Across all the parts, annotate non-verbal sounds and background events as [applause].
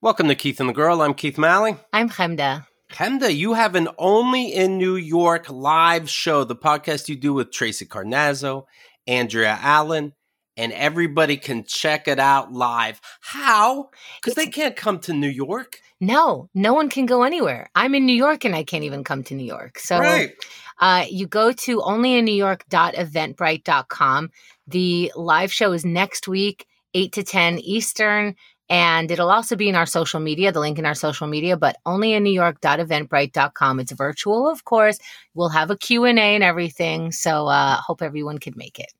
Welcome to Keith and the Girl. I'm Keith Malley. I'm Chemda. Chemda, you have an Only in New York live show, the podcast you do with Tracy Carnazzo, Andrea Allen, and everybody can check it out live. How? Because they can't come to New York. No, no one can go anywhere. I'm in New York and I can't even come to New York. So right. uh, you go to onlyinnewyork.eventbrite.com. The live show is next week, 8 to 10 Eastern. And it'll also be in our social media, the link in our social media, but only in newyork.eventbrite.com. It's virtual, of course. We'll have a Q&A and everything. So uh hope everyone can make it.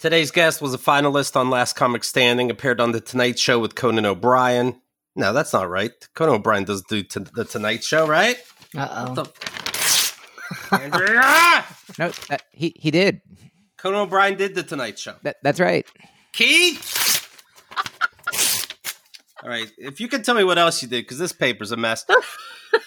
Today's guest was a finalist on Last Comic Standing, appeared on The Tonight Show with Conan O'Brien. No, that's not right. Conan O'Brien does do t- The Tonight Show, right? Uh-oh. The- [laughs] Andrea! No, uh, he he did. Conan O'Brien did The Tonight Show. That, that's right. Keith? All right. If you could tell me what else you did, because this paper's a mess.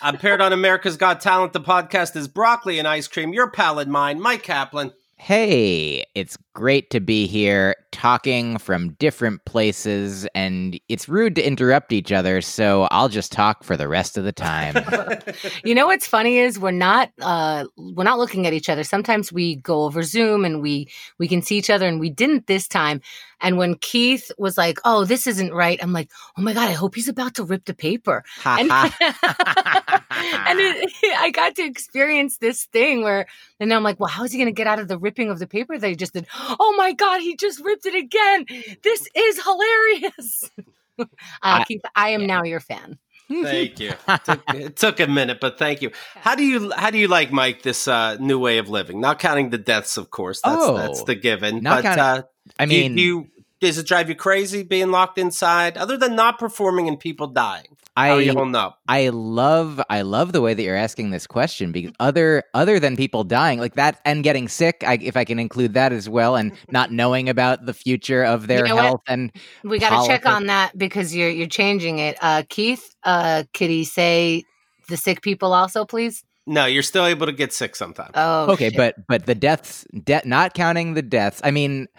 I'm paired on America's Got Talent. The podcast is Broccoli and Ice Cream. Your pal and mine, Myq Kaplan. Hey, it's great to be here talking from different places, and it's rude to interrupt each other, so I'll just talk for the rest of the time. [laughs] You know what's funny is we're not uh we're not looking at each other. Sometimes we go over Zoom and we we can see each other and we didn't this time. And when Keith was like, "Oh, this isn't right." I'm like, "Oh my god, I hope he's about to rip the paper." and [laughs] [laughs] and it, [laughs] [laughs] I got to experience this thing where, and I'm like, well, how is he going to get out of the ripping of the paper that he just did? Oh my God, he just ripped it again. This is hilarious. [laughs] uh, I- Keith, I am now your fan. Thank you. It took, it took a minute, but thank you. How do you how do you like Myq this uh, new way of living? Not counting the deaths, of course. That's Oh, that's the given. not but counting- uh, I do you- mean, do you, does it drive you crazy being locked inside? Other than not performing and people dying, how are you I holding up? I love I love the way that you're asking this question because other other than people dying like that and getting sick, I, if I can include that as well, and not knowing about the future of their know what? health and We got to check on that because you're you're changing it. Uh, Keith, uh, could he say the sick people also, please? No, you're still able to get sick sometimes. Oh, okay, shit. but but the deaths, de- not counting the deaths. I mean,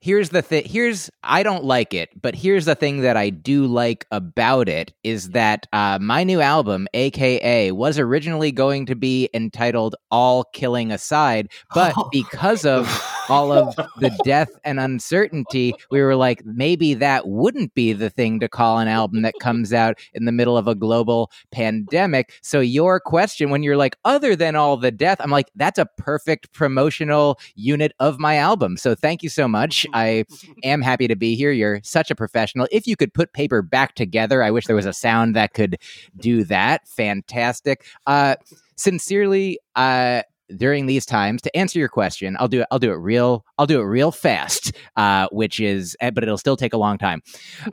here's the thing. Here's I don't like it, but here's the thing that I do like about it is that uh, my new album, AKA, was originally going to be entitled "All Killing Aside," but [laughs] because of all of the death and uncertainty, we were like, maybe that wouldn't be the thing to call an album that comes out in the middle of a global pandemic. So, your question, when you're like, other than all the death, I'm like, that's a perfect promotional unit of my album. So, thank you so much. I am happy to be here. You're such a professional. If you could put paper back together, I wish there was a sound that could do that. Fantastic. Uh, sincerely, uh, during these times to answer your question i'll do it i'll do it real i'll do it real fast uh which is eh, but it'll still take a long time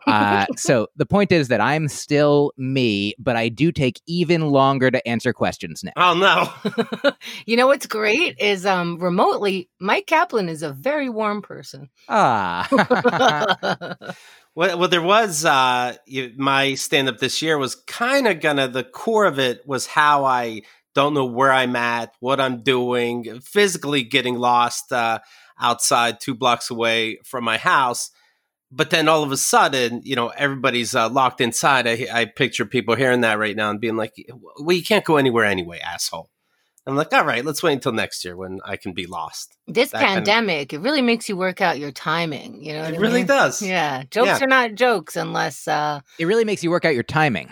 uh so [laughs] the point is that i'm still me but i do take even longer to answer questions now Oh no. [laughs] you know what's great is um remotely, Myq Kaplan is a very warm person. ah [laughs] Well, well, there was uh, you, my stand up this year was kind of gonna the core of it was how I don't know where I'm at, what I'm doing, physically getting lost uh, outside two blocks away from my house. But then all of a sudden, you know, everybody's uh, locked inside. I, I picture people hearing that right now and being like, "Well, you can't go anywhere anyway, asshole." I'm like, "All right, let's wait until next year when I can be lost." this That kind of- pandemic, it really makes you work out your timing. You know, what It I really mean? does. Yeah, jokes Yeah. are not jokes unless. uh it really makes you work out your timing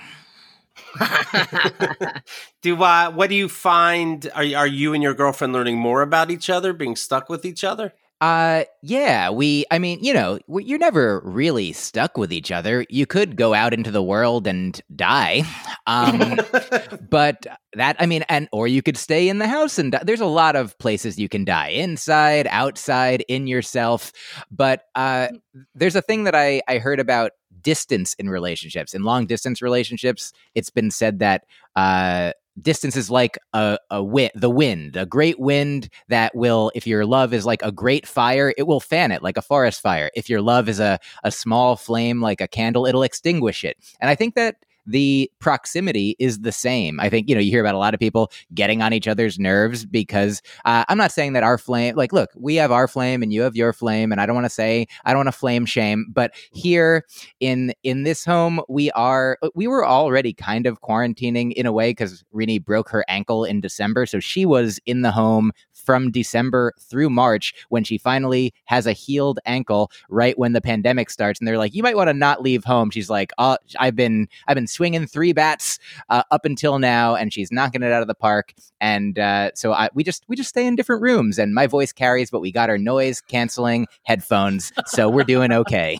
[laughs] Do uh, what do you find? Are are you and your girlfriend learning more about each other, being stuck with each other? Uh, yeah, we, I mean, you know, you're never really stuck with each other. You could go out into the world and die. [laughs] Um, [laughs] but that, I mean, and, or you could stay in the house and die. there's a lot of places you can die inside, outside, in yourself. But, uh, there's a thing that I, I heard about distance in relationships, in long distance relationships. It's been said that, uh, distance is like a, a wind the wind a great wind that will if your love is like a great fire it will fan it like a forest fire if your love is a, a small flame like a candle it'll extinguish it and i think that the proximity is the same. I think, you know, you hear about a lot of people getting on each other's nerves because uh, I'm not saying that our flame, like, look, we have our flame and you have your flame. And I don't want to say, I don't want to flame shame, but here in, in this home, we are, we were already kind of quarantining in a way because Rini broke her ankle in December. So she was in the home from December through March when she finally has a healed ankle right when the pandemic starts. And they're like you might want to not leave home. She's like oh I've been I've been swinging three bats uh, up until now and she's knocking it out of the park. And uh, so I, we just we just stay in different rooms and my voice carries but we got our noise canceling headphones so we're doing okay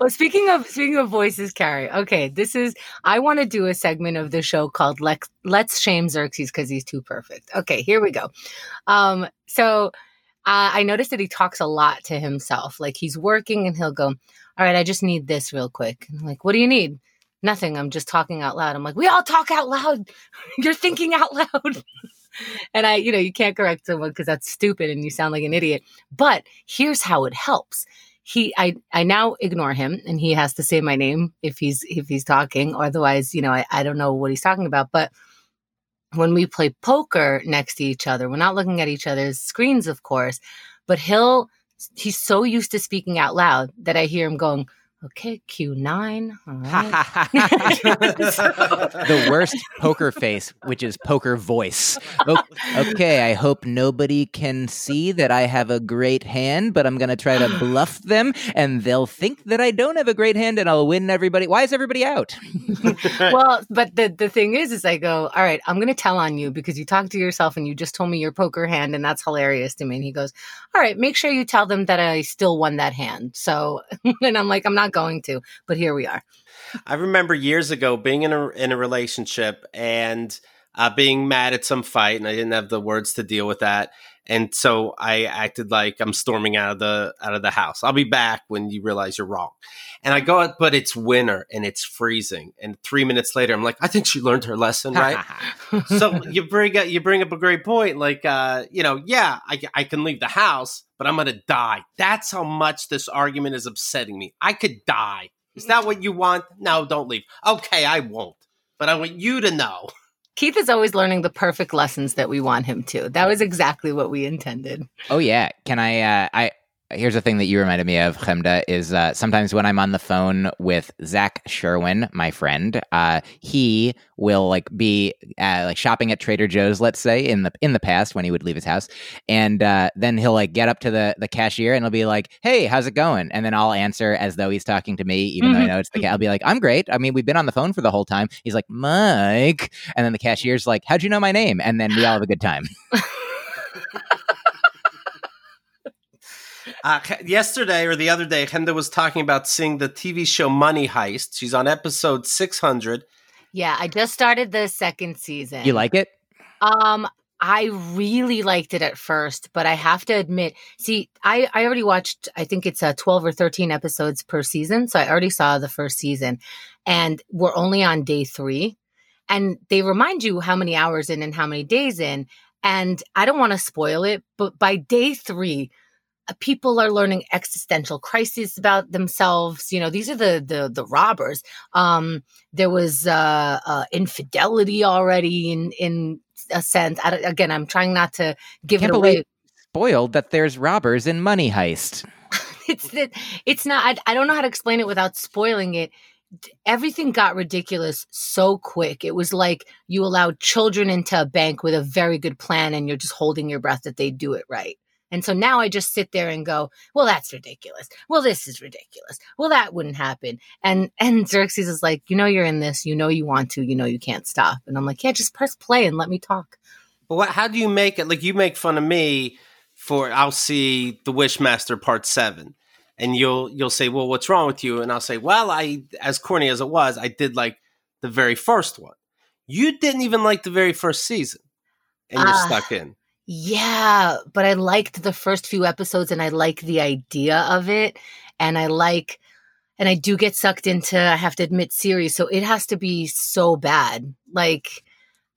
well, speaking of speaking of voices, Carrie. Okay, this is I want to do a segment of the show called Let's Let's Shame Xerxes because he's too perfect. Okay, here we go. Um, so uh, I noticed that he talks a lot to himself. Like he's working and he'll go, "All right, I just need this real quick." And I'm like, "What do you need?" Nothing. I'm just talking out loud. I'm like, "We all talk out loud. [laughs] You're thinking out loud." [laughs] and I, you know, you can't correct someone because that's stupid and you sound like an idiot. But here's how it helps he I I now ignore him and he has to say my name if he's if he's talking. Otherwise, you know, I, I don't know what he's talking about. But when we play poker next to each other, we're not looking at each other's screens, of course, but he'll he's so used to speaking out loud that I hear him going, Okay, Q9. All right. [laughs] [laughs] the worst poker face, which is poker voice. Okay, I hope nobody can see that I have a great hand, but I'm going to try to [gasps] bluff them and they'll think that I don't have a great hand and I'll win everybody. Why is everybody out? [laughs] well, but the, the thing is, is I go, all right, I'm going to tell on you because you talked to yourself and you just told me your poker hand and that's hilarious to me. And he goes, all right, make sure you tell them that I still won that hand. So, and I'm like, I'm not going to, but here we are. I remember years ago being in a in a relationship and uh, being mad at some fight, and I didn't have the words to deal with that, and so I acted like I'm storming out of the out of the house. I'll be back when you realize you're wrong. And I go out, but it's winter and it's freezing. And three minutes later, I'm like, I think she learned her lesson, [laughs] right? so you bring up you bring up a great point. Like, uh, you know, yeah, I, I can leave the house, but I'm gonna die. That's how much this argument is upsetting me. I could die. Is that what you want? No, don't leave. Okay, I won't. But I want you to know. Keith is always learning the perfect lessons that we want him to. That was exactly what we intended. Oh yeah. Can I uh I here's a thing that you reminded me of, Chemda, is uh, sometimes when I'm on the phone with Zach Sherwin, my friend, uh, he will like be uh, like shopping at Trader Joe's, let's say in the in the past when he would leave his house, and uh, then he'll like get up to the the cashier and he'll be like, "Hey, how's it going?" And then I'll answer as though he's talking to me, even mm-hmm. though I mm-hmm. know it's the. I'll be like, "I'm great. I mean, we've been on the phone for the whole time." He's like, "Myq," and then the cashier's like, "How'd you know my name?" And then we all have a good time. [laughs] Uh, yesterday or the other day, Chemda was talking about seeing the TV show Money Heist. She's on episode 600. Yeah, I just started the second season. You like it? Um, I really liked it at first, but I have to admit, see, I, I already watched, I think it's uh, 12 or 13 episodes per season. So I already saw the first season and we're only on day three. And they remind you how many hours in and how many days in. And I don't want to spoil it, but by day three, people are learning existential crises about themselves. You know these are the the, the robbers. Um there was uh, uh infidelity already in in a sense. I, again i'm trying not to give it away. spoiled that there's robbers in money heist. [laughs] It's that it's not I, I don't know how to explain it without spoiling it. Everything got ridiculous so quick. It was like you allowed children into a bank with a very good plan and you're just holding your breath that they do it right. And so now I just sit there and go, well, that's ridiculous. Well, this is ridiculous. Well, that wouldn't happen. And and Xerxes is like, you know, you're in this. You know, you want to. You know, you can't stop. And I'm like, yeah, just press play and let me talk. But what, how do you make it? Like you make fun of me for I'll see the Wishmaster Part Seven, and you'll you'll say, well, what's wrong with you? And I'll say, well, I as corny as it was, I did like the very first one. You didn't even like the very first season, and you're uh, stuck in. Yeah, but I liked the first few episodes and I like the idea of it. And I like, and I do get sucked into, I have to admit, series. So it has to be so bad. Like,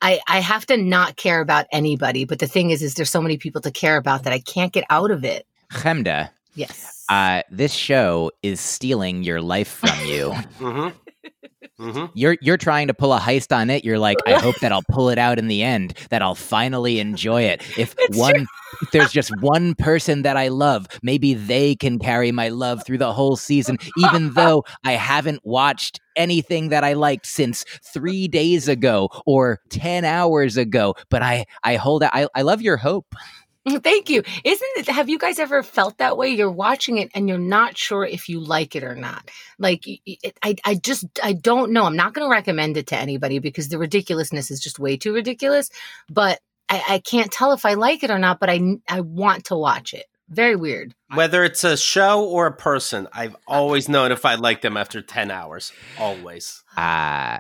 I, I have to not care about anybody. But the thing is, is there's so many people to care about that I can't get out of it. Chemda. Yes. Uh, this show is stealing your life from you. [laughs] mm-hmm. Hmm You're you're trying to pull a heist on it. You're like, I [laughs] hope that I'll pull it out in the end. That I'll finally enjoy it. If It's one, if there's just one person that I love, maybe they can carry my love through the whole season, even though I haven't watched anything that I liked since three days ago or ten hours ago. But I I hold out. I, I love your hope. [laughs] Thank you. Isn't it? Have you guys ever felt that way? You're watching it and you're not sure if you like it or not. Like, y- y- it, I, I just, I don't know. I'm not going to recommend it to anybody because the ridiculousness is just way too ridiculous. But I, I can't tell if I like it or not. But I, I want to watch it. Very weird. Whether it's a show or a person, I've always known if I like them after 10 hours. Always. Uh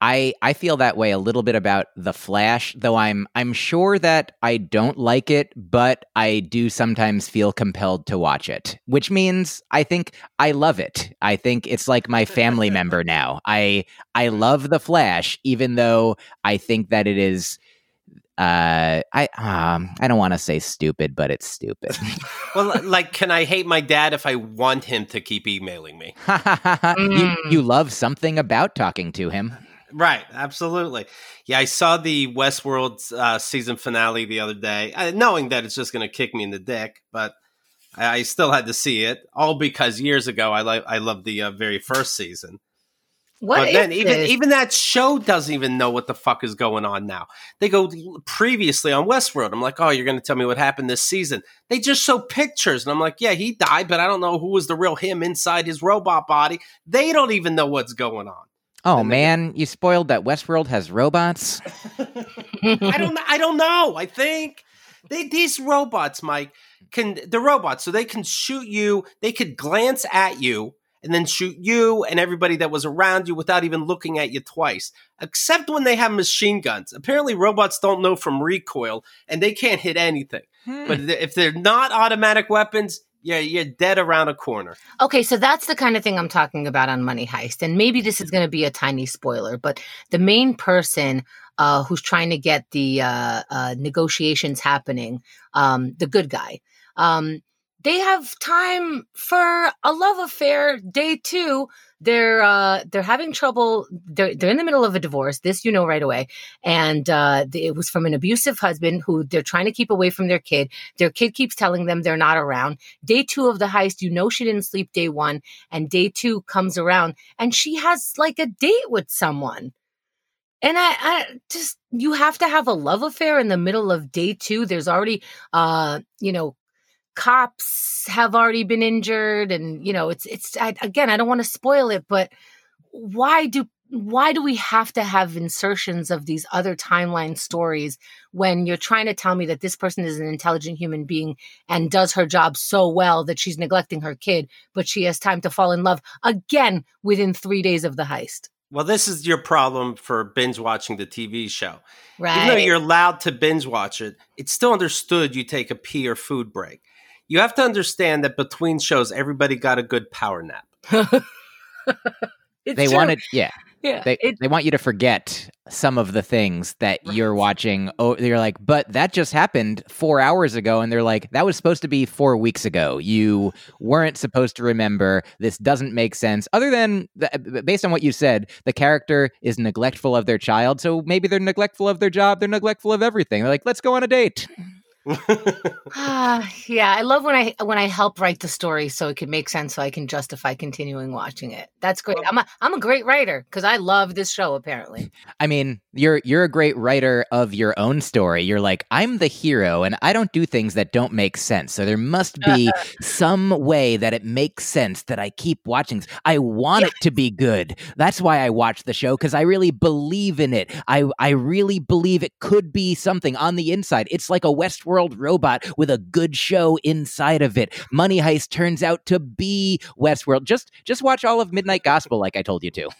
I I feel that way a little bit about the Flash, though I'm I'm sure that I don't like it, but I do sometimes feel compelled to watch it, which means I think I love it. I think it's like my family [laughs] member now. I I love the Flash, even though I think that it is. Uh, I um, I don't want to say stupid, but it's stupid. [laughs] Well, like, can I hate my dad if I want him to keep emailing me? [laughs] you, Mm. you love something about talking to him. Right, absolutely. Yeah, I saw the Westworld uh, season finale the other day, uh, knowing that it's just going to kick me in the dick, but I, I still had to see it. All because years ago I like I loved the uh, very first season. What but then even this? even that show doesn't even know what the fuck is going on now. They go previously on Westworld. I'm like, oh, you're going to tell me what happened this season. They just show pictures, and I'm like, yeah, he died, but I don't know who was the real him inside his robot body. They don't even know what's going on. Oh man, you spoiled that Westworld has robots. [laughs] I don't. I don't know. I think they, these robots, Myq, can the robots so they can shoot you. They could glance at you and then shoot you and everybody that was around you without even looking at you twice. Except when they have machine guns. Apparently, robots don't know from recoil and they can't hit anything. Hmm. But if they're not automatic weapons, yeah, you're dead around a corner. Okay, so that's the kind of thing I'm talking about on Money Heist. And maybe this is going to be a tiny spoiler, but the main person uh, who's trying to get the uh, uh, negotiations happening, um, the good guy, um, they have time for a love affair. Day two, they're uh, they're having trouble. They're they're in the middle of a divorce. This you know right away, and uh, it was from an abusive husband who they're trying to keep away from their kid. Their kid keeps telling them they're not around. Day two of the heist, you know she didn't sleep day one, and day two comes around and she has like a date with someone. And I, I just you have to have a love affair in the middle of day two. There's already uh, you know, cops have already been injured and you know, it's it's I, again, I don't want to spoil it, but why do why do we have to have insertions of these other timeline stories when you're trying to tell me that this person is an intelligent human being and does her job so well that she's neglecting her kid, but she has time to fall in love again within three days of the heist. Well, this is your problem for binge watching the TV show. Right. Even though you're allowed to binge watch it, it's still understood you take a pee or food break. You have to understand that between shows, everybody got a good power nap. [laughs] They true. wanted, yeah, yeah. they it- they want you to forget some of the things that you're watching. Oh, you're like, but that just happened four hours ago, and they're like, that was supposed to be four weeks ago. You weren't supposed to remember. This doesn't make sense. Other than th- based on what you said, the character is neglectful of their child, so maybe they're neglectful of their job. They're neglectful of everything. They're like, let's go on a date. [laughs] [laughs] Ah, yeah, I love when I when I help write the story so it can make sense so I can justify continuing watching it. That's great. I'm a I'm a great writer because I love this show apparently. I mean, you're you're a great writer of your own story. You're like, I'm the hero and I don't do things that don't make sense. So there must be [laughs] some way that it makes sense that I keep watching. I want it to be good. That's why I watch the show cuz I really believe in it. I I really believe it could be something on the inside. It's like a Westworld robot with a good show inside of it. Money Heist turns out to be Westworld. Just just watch all of Midnight Gospel like I told you to.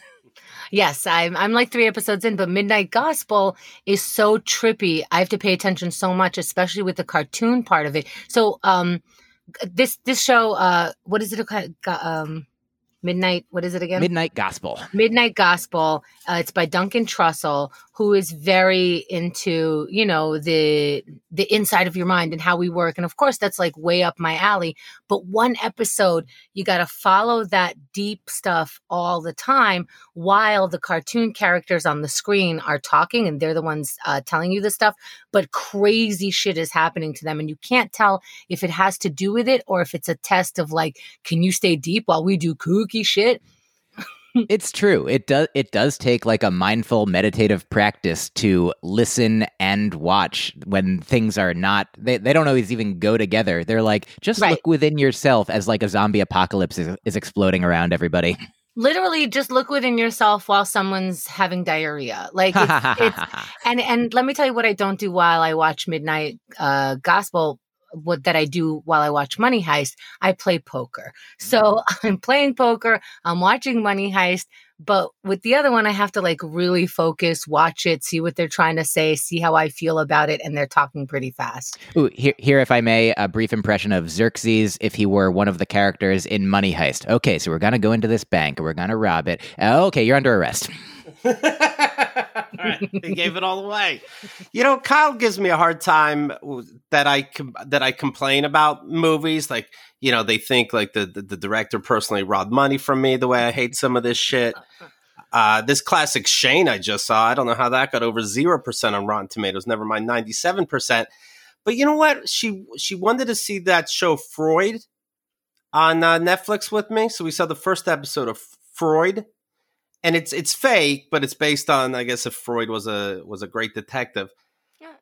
Yes, I'm I'm like three episodes in, but Midnight Gospel is so trippy. I have to pay attention so much, especially with the cartoon part of it. So um this this show uh what is it called? Um Midnight. What is it again? Midnight Gospel. Midnight Gospel. Uh, it's by Duncan Trussell, who is very into you know the the inside of your mind and how we work, and of course that's like way up my alley. But one episode, you got to follow that deep stuff all the time while the cartoon characters on the screen are talking, and they're the ones uh, telling you the stuff. But crazy shit is happening to them, and you can't tell if it has to do with it or if it's a test of like, can you stay deep while we do kooky shit? it's true. It does it does take like a mindful meditative practice to listen and watch when things are not they, they don't always even go together. They're like just Right. look within yourself as like a zombie apocalypse is, is exploding around everybody. [laughs] Literally, just look within yourself while someone's having diarrhea. Like, it's, it's [laughs] and and let me tell you what I don't do while I watch Midnight uh, Gospel. What that I do while I watch Money Heist, I play poker. So mm-hmm. [laughs] I'm playing poker, I'm watching Money Heist, but with the other one, I have to like really focus, watch it, see what they're trying to say, see how I feel about it, and they're talking pretty fast. Ooh, here, here, if I may, a brief impression of Xerxes if he were one of the characters in Money Heist. Okay, so we're gonna go into this bank and we're gonna rob it. Okay, you're under arrest. [laughs] [laughs] all right, they gave it all away. You know, Kyle gives me a hard time that I com- that I complain about movies. Like, you know, they think like the, the the director personally robbed money from me. The way I hate some of this shit. Uh, this classic Shane I just saw. I don't know how that got over zero percent on Rotten Tomatoes. Never mind ninety seven percent. But you know what? She she wanted to see that show Freud on uh, Netflix with me. So we saw the first episode of Freud and it's it's fake, but it's based on I guess if Freud was a was a great detective. Yeah.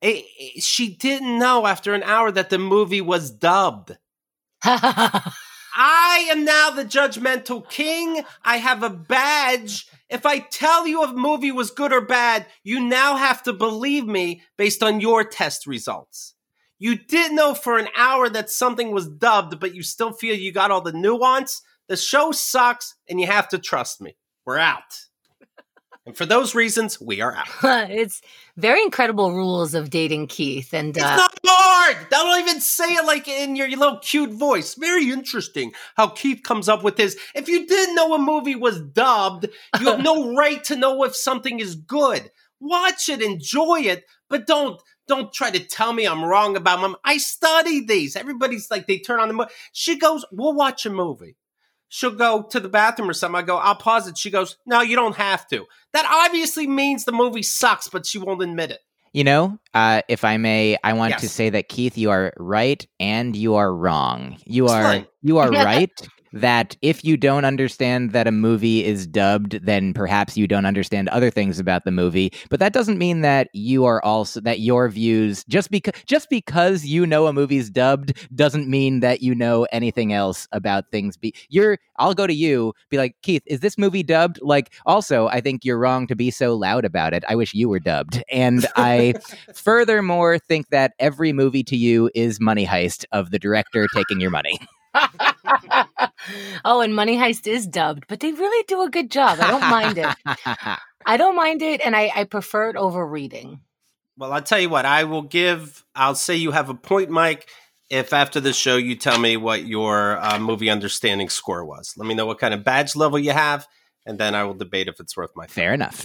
It- it- she didn't know after an hour that the movie was dubbed. [laughs] I am now the judgmental king. I have a badge. If I tell you a movie was good or bad, you now have to believe me based on your test results. You didn't know for an hour that something was dubbed, but you still feel you got all the nuance. The show sucks, and you have to trust me. We're out. And for those reasons, we are out. [laughs] it's very incredible rules of dating Keith, and It's uh, not hard. Don't even say it like in your, your little cute voice. Very interesting how Keith comes up with his. If you didn't know a movie was dubbed, you have no [laughs] right to know if something is good. Watch it, enjoy it, but don't don't try to tell me I'm wrong about them. I study these. Everybody's like they turn on the movie. She goes, "We'll watch a movie." She'll go to the bathroom or something. I go, "I'll pause it." She goes, "No, you don't have to." That obviously means the movie sucks, but she won't admit it. You know, uh, if I may, I want to say that Keith, you are right and you are wrong. You are you are [laughs] right that if you don't understand that a movie is dubbed, then perhaps you don't understand other things about the movie. But that doesn't mean that you are also that your views just because just because you know a movie's dubbed doesn't mean that you know anything else about things. Be you're I'll go to you, be like, Keith, is this movie dubbed? Like, also, I think you're wrong to be so loud about it. I wish you were dubbed. And I [laughs] furthermore think that every movie to you is Money Heist of the director taking your money. [laughs] oh, and Money Heist is dubbed, but they really do a good job. I don't mind it. [laughs] I don't mind it, and I, I prefer it over reading. Well, I'll tell you what, I will give, I'll say you have a point, Myq, if after the show you tell me what your uh, movie understanding score was. Let me know what kind of badge level you have, and then I will debate if it's worth my time. Fair enough.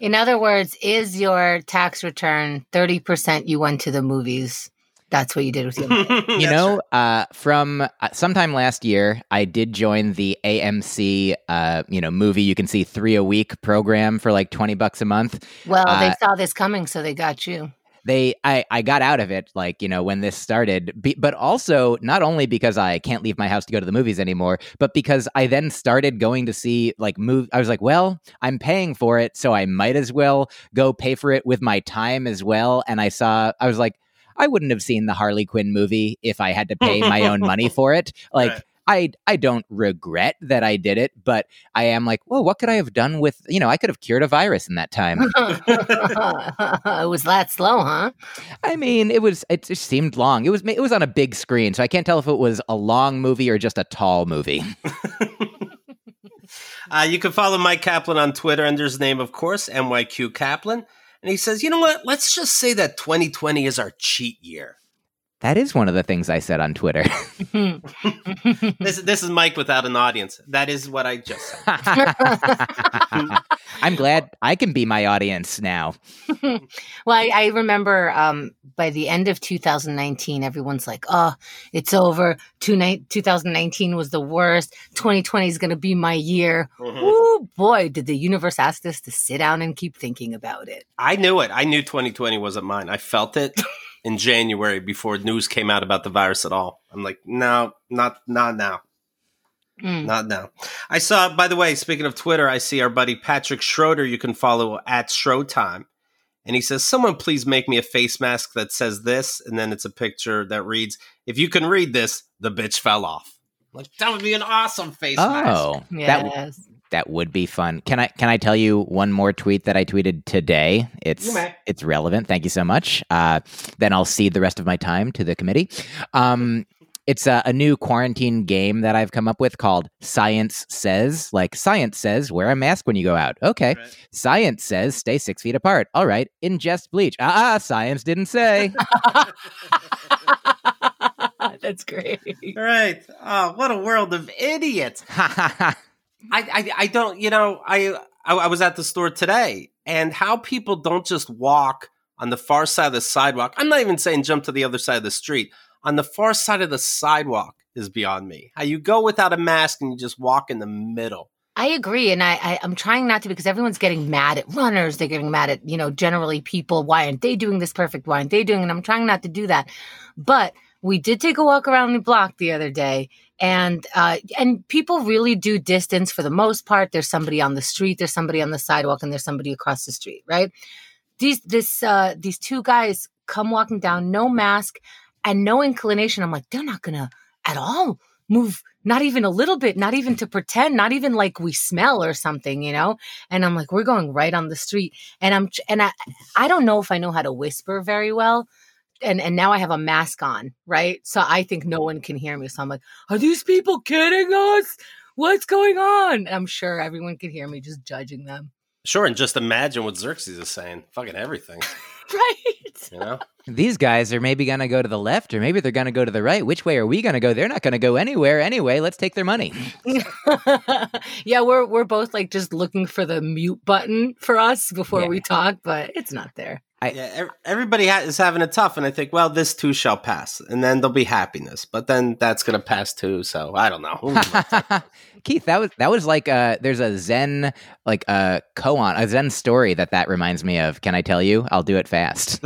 In other words, is your tax return 30% you went to the movies? That's what you did with your money. [laughs] You know, uh, from uh, sometime last year, I did join the AMC, uh, you know, movie you can see three a week program for like twenty bucks a month. Well, they Uh, saw this coming, so they got you. They, I, I got out of it, like you know, when this started, be, but also not only because I can't leave my house to go to the movies anymore, but because I then started going to see like move. I was like, well, I'm paying for it, so I might as well go pay for it with my time as well. And I saw, I was like. I wouldn't have seen the Harley Quinn movie if I had to pay my own money for it. [laughs] Like Right. I I don't regret that I did it, but I am like, well, what could I have done with you know, I could have cured a virus in that time. [laughs] it was that slow, huh? I mean, it was it just seemed long. It was it was on a big screen, so I can't tell if it was a long movie or just a tall movie. [laughs] Uh, you can follow Myq Kaplan on Twitter under his name, of course, MYQ Kaplan. And he says, you know what? Let's just say that 2020 is our cheat year. That is one of the things I said on Twitter. [laughs] This this is Myq without an audience. That is what I just said. [laughs] I'm glad I can be my audience now. [laughs] well, I, I remember um, by the end of 2019, everyone's like, oh, it's over. Two ni- 2019 was the worst. 2020 is going to be my year. Mhm. Ooh, boy, did the universe ask us to sit down and keep thinking about it. I knew it. I knew 2020 wasn't mine. I felt it in January before news came out about the virus at all. I'm like, no, not not now. Mm. Not now. I saw, by the way, speaking of Twitter, I see our buddy Patrick Schroeder. You can follow at Schroetime. And he says, Someone please make me a face mask that says this. And then it's a picture that reads, If you can read this, the bitch fell off. Like, that would be an awesome face mask. Oh, that Yes. that would be fun. Can I can I tell you one more tweet that I tweeted today? It's it's relevant. Thank you so much. Uh, then I'll cede the rest of my time to the committee. Um, it's a, a new quarantine game that I've come up with called Science Says. Like science says, wear a mask when you go out. Okay. Right. Science says stay six feet apart. All right. Ingest bleach. Ah, ah science didn't say. [laughs] That's great. Right. Oh, what a world of idiots. [laughs] I, I, I don't, you know, I, I, I was at the store today and how people don't just walk on the far side of the sidewalk. I'm not even saying jump to the other side of the street. On the far side of the sidewalk is beyond me. How you go without a mask and you just walk in the middle. I agree, and I, I I'm trying not to because everyone's getting mad at runners. They're getting mad at you know generally people. Why aren't they doing this perfect? Why aren't they doing? And I'm trying not to do that. But we did take a walk around the block the other day, and uh, and people really do distance for the most part. There's somebody on the street, there's somebody on the sidewalk, and there's somebody across the street. Right? These this uh, these two guys come walking down, no mask and no inclination. I'm like, they're not gonna at all move not even a little bit, not even to pretend, not even like we smell or something, you know? And I'm like, we're going right on the street. And I'm, and I, I don't know if I know how to whisper very well. And, and now I have a mask on, right? So I think no one can hear me. So I'm like, are these people kidding us? What's going on? And I'm sure everyone can hear me just judging them. Sure, and just imagine what Xerxes is saying. Fucking everything, [laughs] Right. you know? These guys are maybe going to go to the left or maybe they're going to go to the right. Which way are we going to go? They're not going to go anywhere anyway. Let's take their money. [laughs] yeah, we're we're both like just looking for the mute button for us before Yeah. we talk, but it's not there. I- yeah, everybody ha- is having it tough, and I think, well, this too shall pass, and then there'll be happiness. But then that's going to pass too. So I don't know. [laughs] [laughs] Keith, that was that was like uh there's a Zen like a koan a Zen story that that reminds me of. Can I tell you? I'll do it fast.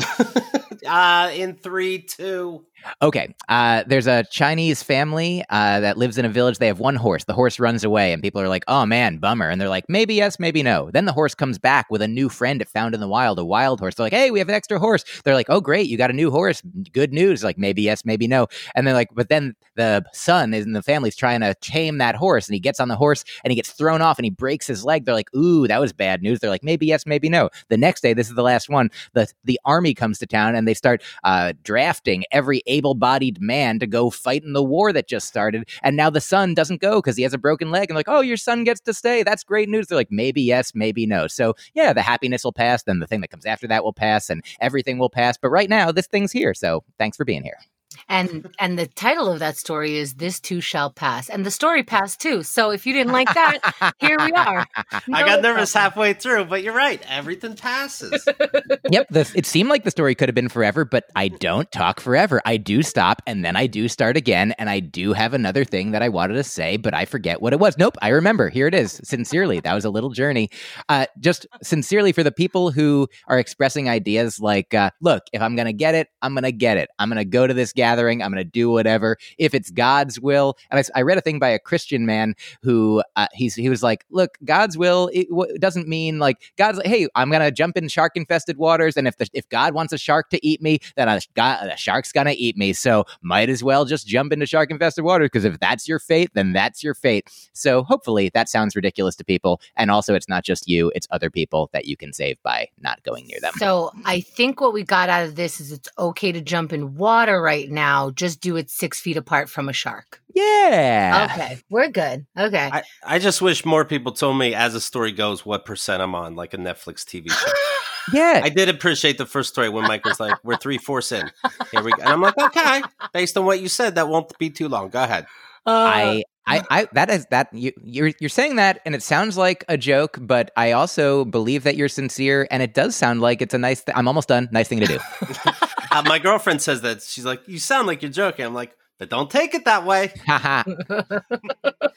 [laughs] uh, in three, two. Okay. Uh, there's a Chinese family uh, that lives in a village. They have one horse. The horse runs away, and people are like, oh man, bummer. And they're like, maybe yes, maybe no. Then the horse comes back with a new friend it found in the wild, a wild horse. They're like, hey, we have an extra horse. They're like, oh, great, you got a new horse. Good news. Like, maybe yes, maybe no. And they're like, but then the son is in the family's trying to tame that horse, and he gets on the horse and he gets thrown off and he breaks his leg. They're like, ooh, that was bad news. They're like, maybe yes, maybe no. The next day, this is the last one. The the army comes to town and they start uh, drafting every able-bodied man to go fight in the war that just started. And now the son doesn't go because he has a broken leg. And like, oh, your son gets to stay. That's great news. They're like, maybe yes, maybe no. So yeah, the happiness will pass. Then the thing that comes after that will pass, and everything will pass. But right now, this thing's here. So thanks for being here. And and the title of that story is This Too Shall Pass. And the story passed too. So if you didn't like that, here we are. [laughs] I got nervous problem. halfway through, but you're right. Everything passes. [laughs] yep. The, it seemed like the story could have been forever, but I don't talk forever. I do stop and then I do start again. And I do have another thing that I wanted to say, but I forget what it was. Nope. I remember. Here it is. Sincerely. That was a little journey. Uh, just sincerely for the people who are expressing ideas like, uh, look, if I'm going to get it, I'm going to get it. I'm going to go to this gathering. I'm going to do whatever. If it's God's will. And I, I read a thing by a Christian man who uh, he's, he was like, look, God's will, it w- doesn't mean like God's like, hey, I'm going to jump in shark infested waters. And if the, if God wants a shark to eat me, then a, God, a shark's going to eat me. So might as well just jump into shark infested waters because if that's your fate, then that's your fate. So hopefully that sounds ridiculous to people. And also, it's not just you, it's other people that you can save by not going near them. So I think what we got out of this is it's okay to jump in water right now. Now just do it six feet apart from a shark. yeah. Okay, we're good. Okay. I, I just wish more people told me, as the story goes, what percent I'm on, like a Netflix TV show. [laughs] Yeah. I did appreciate the first story when Myq was like, "We're three fourths in." Here we go, and I'm like, "Okay." Based on what you said, that won't be too long. Go ahead. Uh, I, I, I, that is that you, you're you're saying that, and it sounds like a joke, but I also believe that you're sincere, and it does sound like it's a nice. Th- I'm almost done. Nice thing to do. [laughs] Uh, my girlfriend says that she's like, "You sound like you're joking." I'm like, "But don't take it that way." [laughs]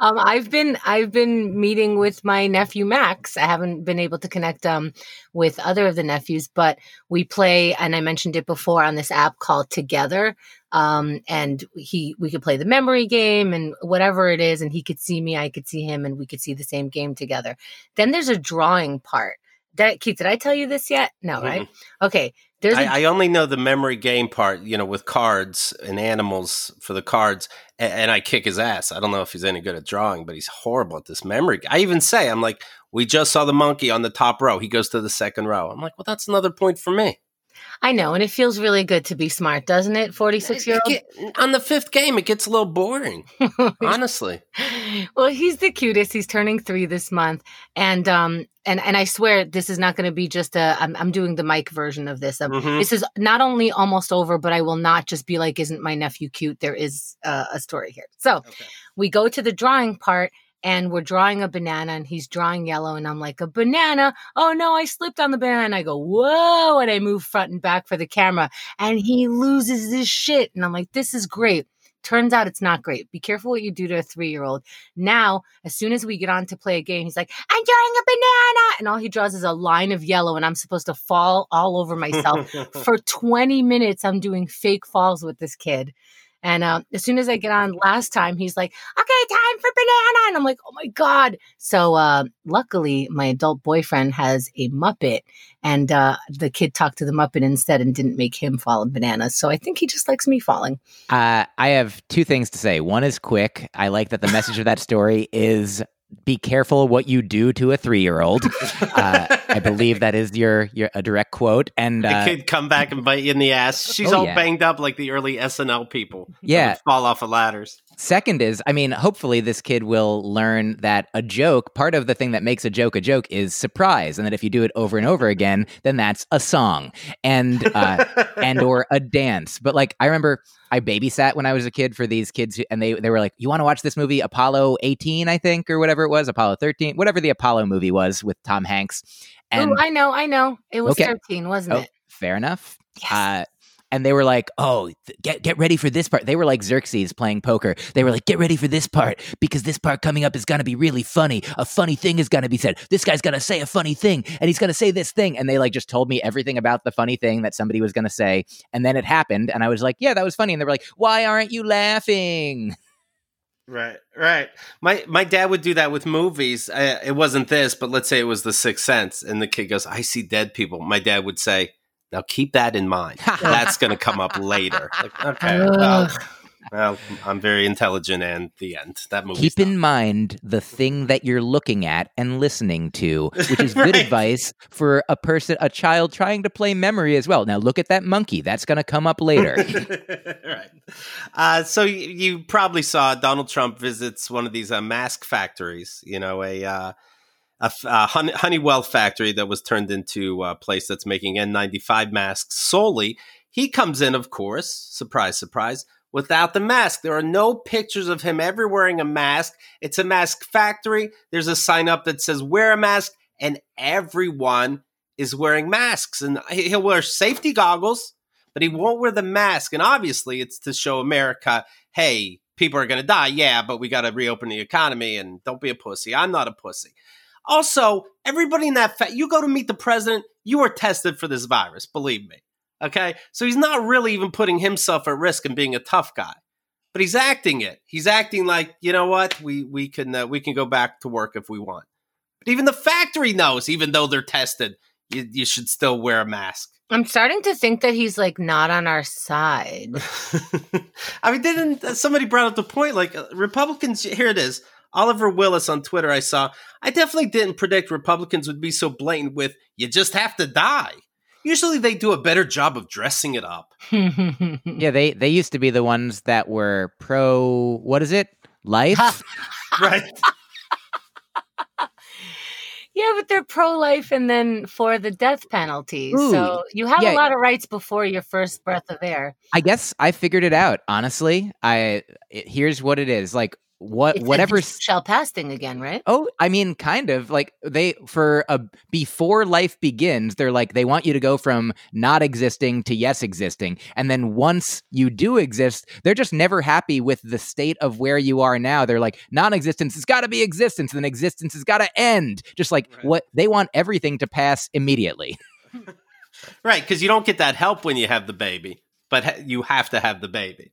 Um, I've been I've been meeting with my nephew Max. I haven't been able to connect um with other of the nephews, but we play, and I mentioned it before on this app called Together. Um, and he we could play the memory game and whatever it is, and he could see me, I could see him, and we could see the same game together. Then there's a drawing part. That Keith, did I tell you this yet? No, right? Okay. There's a I, I only know the memory game part, you know, with cards and animals for the cards, and, and I kick his ass. I don't know if he's any good at drawing, but he's horrible at this memory. I even say, I'm like, we just saw the monkey on the top row. He goes to the second row. I'm like, well, that's another point for me. I know, and it feels really good to be smart, doesn't it? 46 year old. on the fifth game, it gets a little boring, [laughs] honestly. well, he's the cutest. He's turning three this month, and um, and and I swear this is not going to be just a. I'm I'm doing the Myq version of this. Um, Mhm. This is not only almost over, but I will not just be like, "Isn't my nephew cute?" There is uh, a story here. So Okay. we go to the drawing part. And we're drawing a banana, and he's drawing yellow, and I'm like, a banana. Oh no, I slipped on the banana. And I go, whoa, and I move front and back for the camera, and he loses his shit. And I'm like, this is great. Turns out it's not great. Be careful what you do to a three year old. Now, as soon as we get on to play a game, he's like, I'm drawing a banana. And all he draws is a line of yellow, and I'm supposed to fall all over myself. [laughs] For 20 minutes, I'm doing fake falls with this kid. And uh, as soon as I get on last time, he's like, okay, time for banana. And I'm like, oh my God. So uh, luckily, my adult boyfriend has a Muppet, and uh, the kid talked to the Muppet instead and didn't make him fall in bananas. So I think he just likes me falling. Uh, I have two things to say. One is quick. I like that the message of that story is be careful what you do to a three-year-old. [laughs] Uh, I believe that is your your a direct quote. And the uh, kid come back and bite you in the ass. She's Oh, all yeah. banged up like the early SNL people. Yeah. fall off of ladders. Second is, I mean, hopefully this kid will learn that a joke, part of the thing that makes a joke a joke is surprise, and that if you do it over and over again, then that's a song and uh, [laughs] and or a dance. But like, I remember I babysat when I was a kid for these kids, who- and they they were like, "You want to watch this movie, Apollo 18, I think, or whatever it was, Apollo 13, whatever the Apollo movie was with Tom Hanks." And oh, I know, I know. It was Okay. 13, wasn't oh, it? fair enough. Yes. Uh, and they were like, "Oh, th- get get ready for this part." They were like Xerxes playing poker. They were like, "Get ready for this part because this part coming up is gonna be really funny. A funny thing is gonna be said. This guy's gonna say a funny thing, and he's gonna say this thing." And they like just told me everything about the funny thing that somebody was gonna say, and then it happened, and I was like, "Yeah, that was funny." And they were like, "Why aren't you laughing?" [laughs] Right, right. My my dad would do that with movies. Uh, it wasn't this, but let's say it was The Sixth Sense, and the kid goes, "I see dead people." My dad would say, "Now keep that in mind. [laughs] That's going to come up later." [laughs] Like, okay, well, well, I'm very intelligent, and the end. That movie. Keep in mind the thing that you're looking at and listening to, which is good [laughs] advice for a person, a child trying to play memory as well. Now look at that monkey. That's going to come up later. right. Uh, so you, you probably saw Donald Trump visits one of these uh, mask factories. You know, a uh, a, a Hon- Honeywell factory that was turned into a place that's making N95 masks solely. He comes in, of course, surprise, surprise, without the mask. There are no pictures of him ever wearing a mask. It's a mask factory. There's a sign up that says wear a mask, and everyone is wearing masks. And he'll wear safety goggles, but he won't wear the mask. And obviously, it's to show America, hey, people are going to die. Yeah, but we got to reopen the economy and don't be a pussy. I'm not a pussy. Also, everybody in that, fa- you go to meet the president, you are tested for this virus, believe me. Okay. So he's not really even putting himself at risk and being a tough guy, but he's acting it. He's acting like, you know what? We, we can, uh, we can go back to work if we want. But even the factory knows, even though they're tested, you, you should still wear a mask. I'm starting to think that he's like not on our side. [laughs] I mean, didn't uh, somebody brought up the point? Like uh, Republicans, here it is. Oliver Willis on Twitter, I saw. I definitely didn't predict Republicans would be so blatant with "you just have to die." Usually, they do a better job of dressing it up. yeah, they they used to be the ones that were pro. What is it? Life. [laughs] Right? Yeah, Yeah, but they're pro life and then for the death penalty. Ooh, so you have yeah. a lot of rights before your first breath of air. I guess I figured it out. Honestly, I it, here's what it is. Like what It's whatever this shall pass thing again, right? Oh, I mean, kind of like they for a before life begins, they're like they want you to go from not existing to yes existing, and then once you do exist, they're just never happy with the state of where you are now. They're like non-existence has got to be existence, and then existence has got to end. Just like Right. what they want everything to pass immediately. [laughs] Right, because you don't get that help when you have the baby, but ha- you have to have the baby.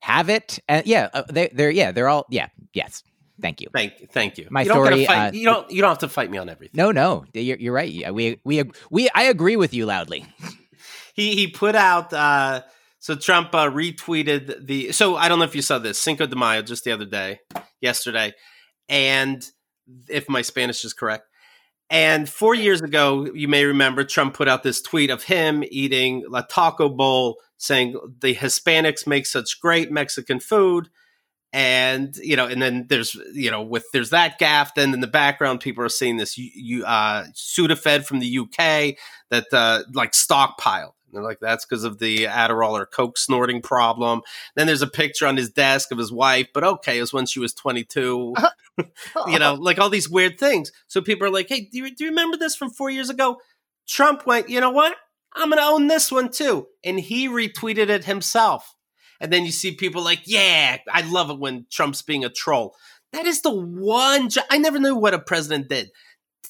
Have it, and yeah, uh, they, they're yeah, they're all yeah, yes. Thank you. Thank, thank you. My you don't story, Fight, uh, you don't. You don't have to fight me on everything. No, no, you're, you're right. Yeah, we we we I agree with you loudly. [laughs] He he put out. uh So Trump uh, retweeted the. So I don't know if you saw this Cinco de Mayo just the other day, yesterday, and if my Spanish is correct. And four years ago, you may remember Trump put out this tweet of him eating a taco bowl, saying the Hispanics make such great Mexican food. And you know, and then there's you know, with there's that gaff. Then in the background, people are seeing this you, you uh, Sudafed from the UK that uh, like stockpiled. And they're like, that's because of the Adderall or Coke snorting problem. Then there's a picture on his desk of his wife, but okay, it was when she was 22 uh-huh. [laughs] you know, like all these weird things. So people are like, hey, do you, do you remember this from four years ago? Trump went, you know what? I'm going to own this one too. And he retweeted it himself. And then you see people like, yeah, I love it when Trump's being a troll. That is the one. Jo- I never knew what a president did.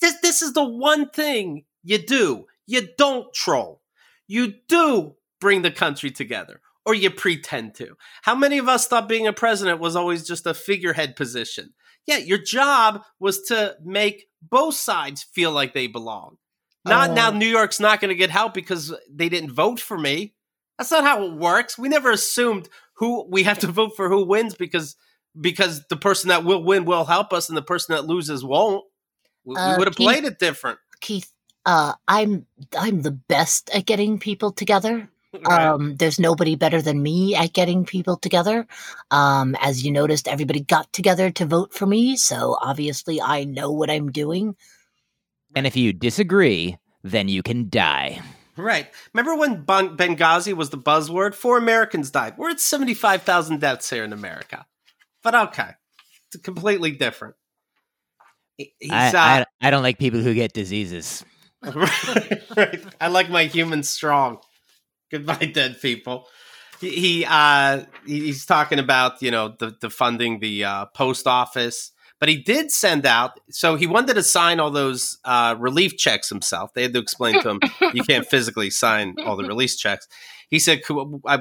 This, this is the one thing you do. You don't troll. You do bring the country together, or you pretend to. How many of us thought being a president was always just a figurehead position? Yeah, your job was to make both sides feel like they belong. Not Oh. now New York's not going to get help because they didn't vote for me. That's not how it works. We never assumed who we have to vote for who wins because because the person that will win will help us and the person that loses won't. We, Uh, would have played it different. Keith, uh, I'm I'm the best at getting people together. [laughs] Right. Um, there's nobody better than me at getting people together. Um, as you noticed, everybody got together to vote for me, so obviously I know what I'm doing. And if you disagree, then you can die. Right. Remember when Bon- Benghazi was the buzzword? Four Americans died. We're at 75,000 deaths here in America. But okay. It's completely different. He's, I, uh, I, I don't like people who get diseases. Right, [laughs] right. I like my humans strong. Goodbye, dead people. He, he uh he's talking about you know the the funding the uh, post office, but he did send out. So he wanted to sign all those uh, relief checks himself. They had to explain to him you can't [laughs] physically sign all the release checks. He said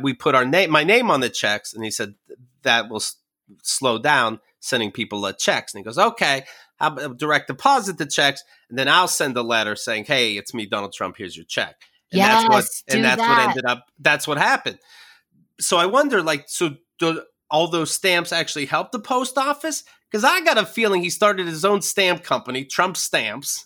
we put our name my name on the checks, and he said that will s- slow down sending people uh, checks. And he goes, okay, how about direct deposit the checks, and then I'll send a letter saying, hey, it's me, Donald Trump. Here's your check. And that's what and do that's what ended up. That's what happened. So I wonder, like, so do all those stamps actually help the post office? Because I got a feeling he started his own stamp company, Trump Stamps.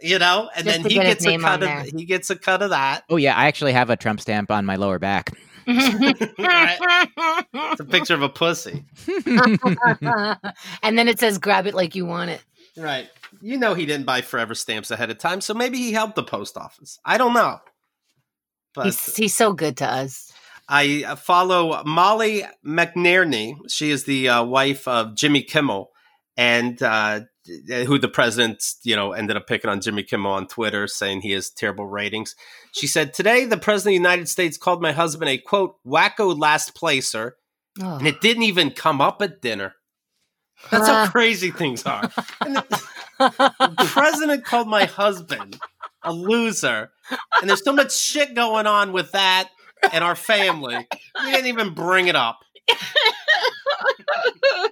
You know, and Just then he get gets a cut of there. he gets a cut of that. Oh yeah, I actually have a Trump stamp on my lower back. It's a picture of a pussy. [laughs] and then it says grab it like you want it. Right. You know he didn't buy forever stamps ahead of time, so maybe he helped the post office. I don't know. But He's, he's so good to us. I uh, follow Molly McNerney. She is the uh, wife of Jimmy Kimmel, and uh, who the president, you know, ended up picking on Jimmy Kimmel on Twitter, saying he has terrible ratings. She said, "Today, the president of the United States called my husband a quote wacko last placer, Oh. and it didn't even come up at dinner." That's how Ah. crazy things are. [laughs] And the, the president called my husband a loser, and there's so much shit going on with that and our family. We didn't even bring it up. [laughs]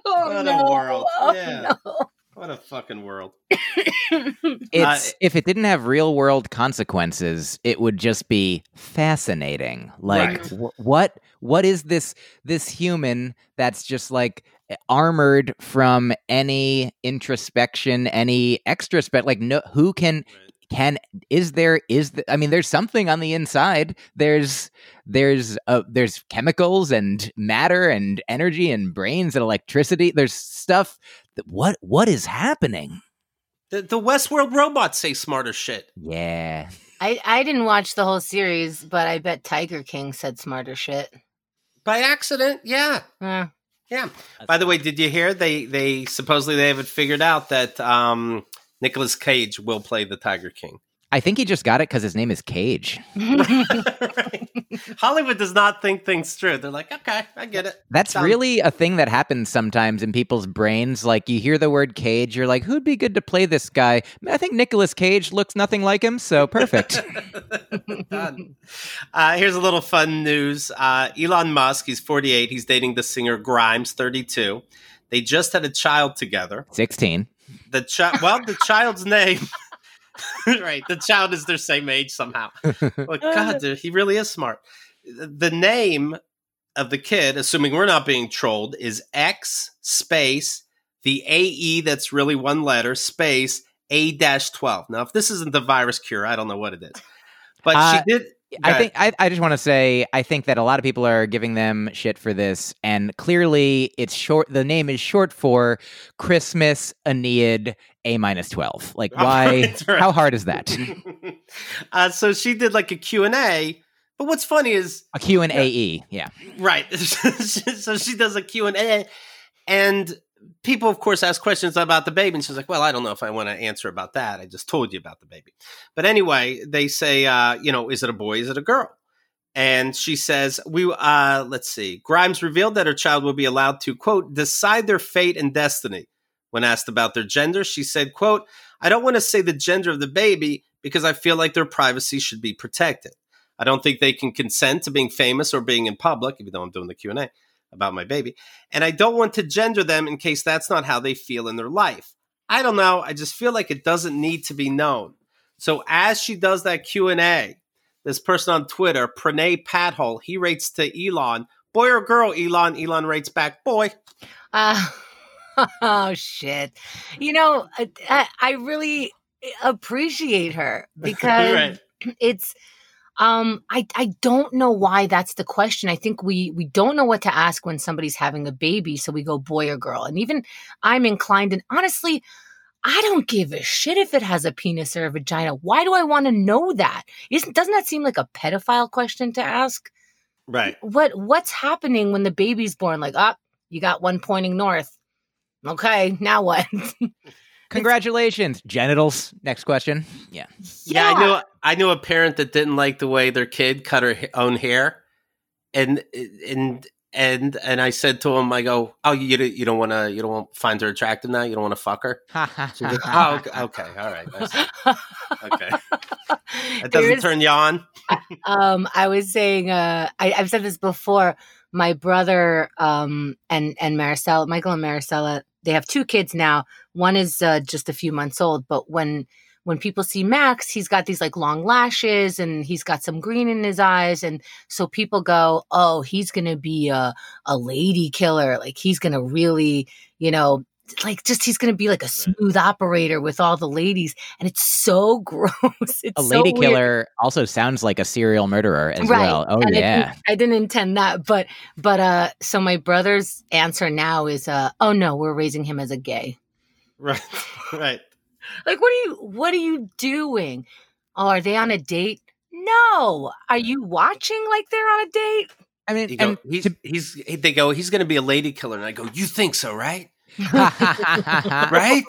oh, What a no. world. Oh, Yeah. no. What a fucking world. [coughs] It's if it didn't have real world consequences, it would just be fascinating. Like Right. wh- what what is this this human that's just like armored from any introspection, any extra spec like no who can can is there is the, I mean there's something on the inside. There's there's uh, there's chemicals and matter and energy and brains and electricity. There's stuff that what what is happening? The, the Westworld robots say smarter shit. Yeah. I, I didn't watch the whole series, but I bet Tiger King said smarter shit. By accident, yeah. Uh, Yeah. By the way, did you hear they they supposedly they have it figured out that um Nicolas Cage will play the Tiger King. I think he just got it because his name is Cage. [laughs] Right. Hollywood does not think things through. They're like, okay, I get it. That's Sound- really a thing that happens sometimes in people's brains. Like you hear the word Cage, you're like, who'd be good to play this guy? I think Nicolas Cage looks nothing like him, so perfect. [laughs] Done. Uh, here's a little fun news. Uh, Elon Musk, he's 48. He's dating the singer Grimes, 32. They just had a child together. 16. The child, well, the child's name. [laughs] right, the child is their same age somehow. [laughs] Well, God, dude, he really is smart. The name of the kid, assuming we're not being trolled, is X space the AE that's really one letter space A dash 12. Now, if this isn't the virus cure, I don't know what it is. But Uh, she did. I think I, I just want to say I think that a lot of people are giving them shit for this, and clearly it's short. The name is short for Christmas Aeneid A minus twelve. Like why? Right. How hard is that? [laughs] uh, so she did like a Q&A. But what's funny is A Q and AE. Yeah. Right. [laughs] so she does a Q&A and people of course ask questions about the baby and she's like, "Well, I don't know if I want to answer about that. I just told you about the baby." But anyway, they say uh, you know, is it a boy, is it a girl? And she says, "We uh let's see. Grimes revealed that her child will be allowed to quote decide their fate and destiny." When asked about their gender, she said, quote, "I don't want to say the gender of the baby because I feel like their privacy should be protected. I don't think they can consent to being famous or being in public, even though I'm doing the Q&A about my baby. And I don't want to gender them in case that's not how they feel in their life. I don't know. I just feel like it doesn't need to be known. So as she does that Q&A, this person on Twitter, Pranay Pathole, he rates to Elon, boy or girl, Elon? Elon rates back, boy. uh, oh [laughs] shit! You know, I, I really appreciate her [laughs] because Right. it's um i i don't know why that's the question. I think we we don't know what to ask when somebody's having a baby so we go boy or girl. And even i'm inclined and honestly i don't give a shit if it has a penis or a vagina. Why do i want to know that? Isn't, doesn't that seem like a pedophile question to ask? Right. what what's happening when the baby's born? Like up you got one pointing north. Okay now what [laughs] Congratulations, genitals. Next question. Yeah. Yeah, I knew I knew a parent that didn't like the way their kid cut her own hair, and and and and I said to him, I go, oh, you don't- you don't want to you don't want find her attractive now, you don't want to fuck her. [laughs] She goes, oh, okay, okay, all right, I [laughs] okay, [laughs] that doesn't Here's- turn you on. um i was saying uh I, i've said this before my brother um and and maricela michael and maricela they have two kids now one is uh, just a few months old but when when people see max he's got these like long lashes and he's got some green in his eyes and so people go oh he's gonna be a, a lady killer like he's gonna really you know like just he's gonna be like a smooth operator with all the ladies and it's so [laughs] gross it's A lady weird. killer also sounds like a serial murderer as Right. well. Oh And I yeah. didn't, I didn't intend that, but but uh, so my brother's answer now is uh, oh no, we're raising him as a gay. [laughs] Right, right. Like, what are you what are you doing? Oh, are they on a date? No. Are you watching like they're on a date? I mean, You go, and he's, he's they go, he's going to be a lady killer, and I go, you think so, right? [laughs] right? [laughs] Right?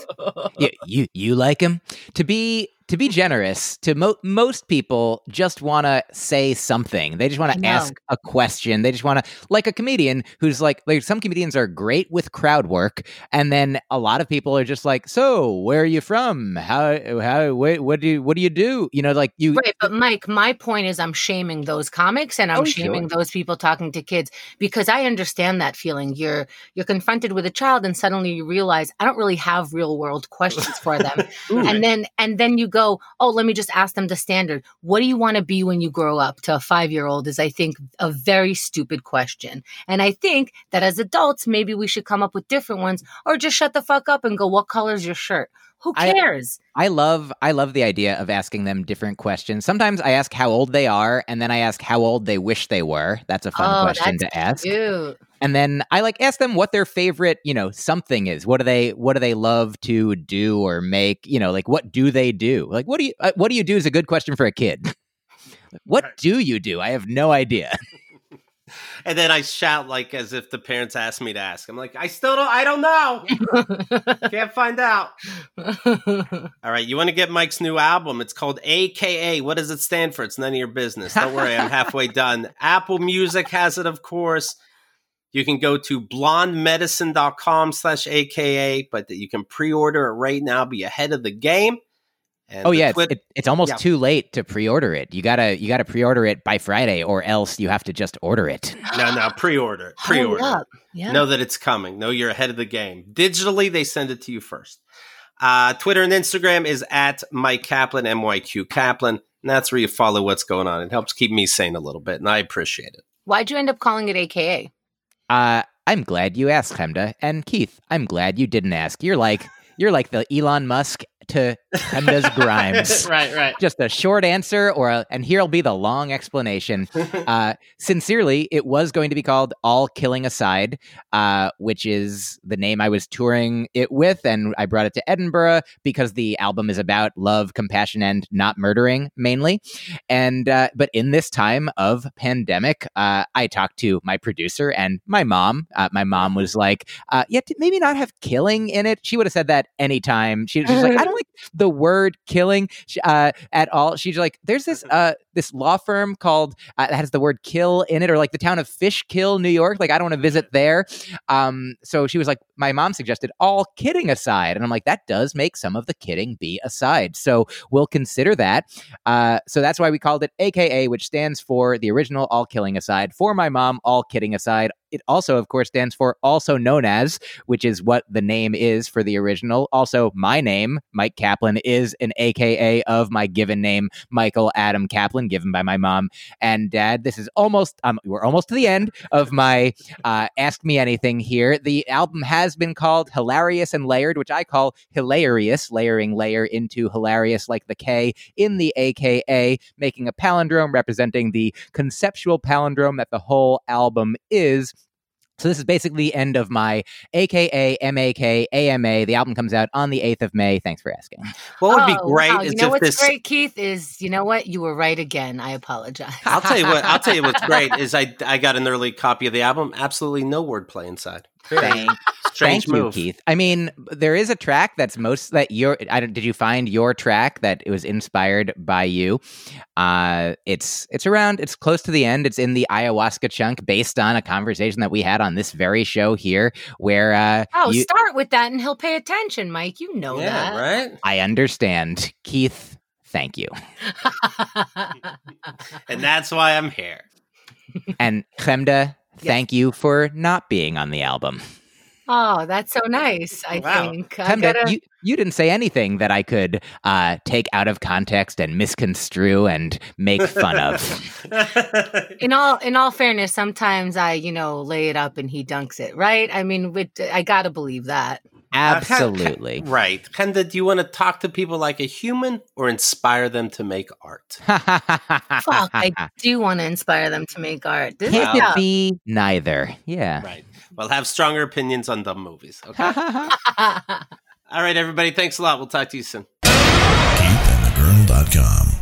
you, you you like him to be to be generous to mo- most people just want to say something they just want to ask a question they just want to like a comedian who's like like some comedians are great with crowd work and then a lot of people are just like so where are you from how how what, what do you what do you do you know like you Right, but Myq, my point is I'm shaming those comics and I'm Oh, shaming sure. those people talking to kids because I understand that feeling. You're you're confronted with a child and suddenly you realize I don't really have real world questions for them. [laughs] and then and then you go, "Oh, let me just ask them the standard. What do you want to be when you grow up?" to a 5-year-old is I think a very stupid question. And I think that as adults maybe we should come up with different ones or just shut the fuck up and go, "What color's your shirt?" Who cares? I love I love the idea of asking them different questions. Sometimes I ask how old they are, and then I ask how old they wish they were. That's a fun Oh, question to ask. And then I like ask them what their favorite, you know, something is. What do they what do they love to do or make? You know, like what do they do? Like what do you uh, what do you do is a good question for a kid. [laughs] what Right. do you do? I have no idea. [laughs] And then I shout like as if the parents asked me to ask. I'm like, I still don't. I don't know. [laughs] Can't find out. All right, you want to get Myq's new album? It's called AKA. What does it stand for? It's none of your business. Don't worry, I'm halfway done. Apple Music has it, of course. You can go to blondemedicine.com slash AKA, but you can pre-order it right now, be ahead of the game. And oh the yeah, it's, Twit- it, it's almost Yeah. too late to pre-order it. You gotta you gotta pre-order it by Friday, or else you have to just order it. no, no, [gasps] pre-order, it, Hurry pre-order. Yeah. Know that it's coming. Know you're ahead of the game. Digitally, they send it to you first. Uh, Twitter and Instagram is at Myq Kaplan, M Y Q Kaplan. And that's where you follow what's going on. It helps keep me sane a little bit, and I appreciate it. Why'd you end up calling it AKA? Uh, I'm glad you asked, Chemda, and Keith. I'm glad you didn't ask. You're like you're like the Elon Musk to Chemda's [laughs] Grimes. right, right. Just a short answer, or a, and here'll be the long explanation. [laughs] Uh, sincerely, it was going to be called All Killing Aside, uh, which is the name I was touring it with, and I brought it to Edinburgh because the album is about love, compassion, and not murdering mainly. And uh, but in this time of pandemic, uh, I talked to my producer and my mom. Uh, my mom was like, uh, "Yeah, maybe not have killing in it." She would have said that anytime. She, she's like, "I don't like the word killing uh, at all." She's like, "There's this uh, this law firm called uh, that has the word kill in it, or like the town of Fishkill, New York. Like, I don't want to visit there." Um, so she was like, "My mom suggested all kidding aside," and I'm like, "That does make some of the kidding be aside." So we'll consider that. Uh, so that's why we called it AKA, which stands for the original All Killing Aside. For my mom, All Kidding Aside. It also, of course, stands for also known as, which is what the name is for the original. Also, my name, Myq Kaplan, is an AKA of my given name, Michael Adam Kaplan, given by my mom and dad. This is almost, um, we're almost to the end of my uh, Ask Me Anything here. The album has been called Hilarious and Layered, which I call hilarious, layering layer into hilarious like the K in the AKA, making a palindrome representing the conceptual palindrome that the whole album is. So this is basically the end of my AKA MAK AMA. The album comes out on the 8th of May. Thanks for asking. What would be Oh, great wow. is You know if what's this. great, Keith, is you know what? You were right again. I apologize. I'll tell you what. I'll tell you what's [laughs] great is I I got an early copy of the album. Absolutely no wordplay inside. Thank, Strange thank you. Keith. I mean, there is a track that's most that your. I don't, did you find your track that it was inspired by you? Uh, it's it's around. It's close to the end. It's in the ayahuasca chunk, based on a conversation that we had on this very show here, where uh, Oh, you, start with that and he'll pay attention, Myq. You know that. right. I understand, Keith. Thank you. [laughs] And that's why I'm here. And Chemda, thank you for not being on the album. oh, that's so nice. I Wow. think. I gotta- you, you didn't say anything that I could uh, take out of context and misconstrue and make fun of. [laughs] [laughs] in all in all fairness, sometimes I, you know, lay it up and he dunks it, right? I mean, with, I gotta believe that. Uh, Absolutely. right. Chemda, do you want to talk to people like a human or inspire them to make art? [laughs] Fuck, I do want to inspire them to make art. This Can't it be neither? Yeah. Right. Well, have stronger opinions on dumb movies. Okay. [laughs] All right, everybody. Thanks a lot. We'll talk to you soon. KeithAndTheGirl.com.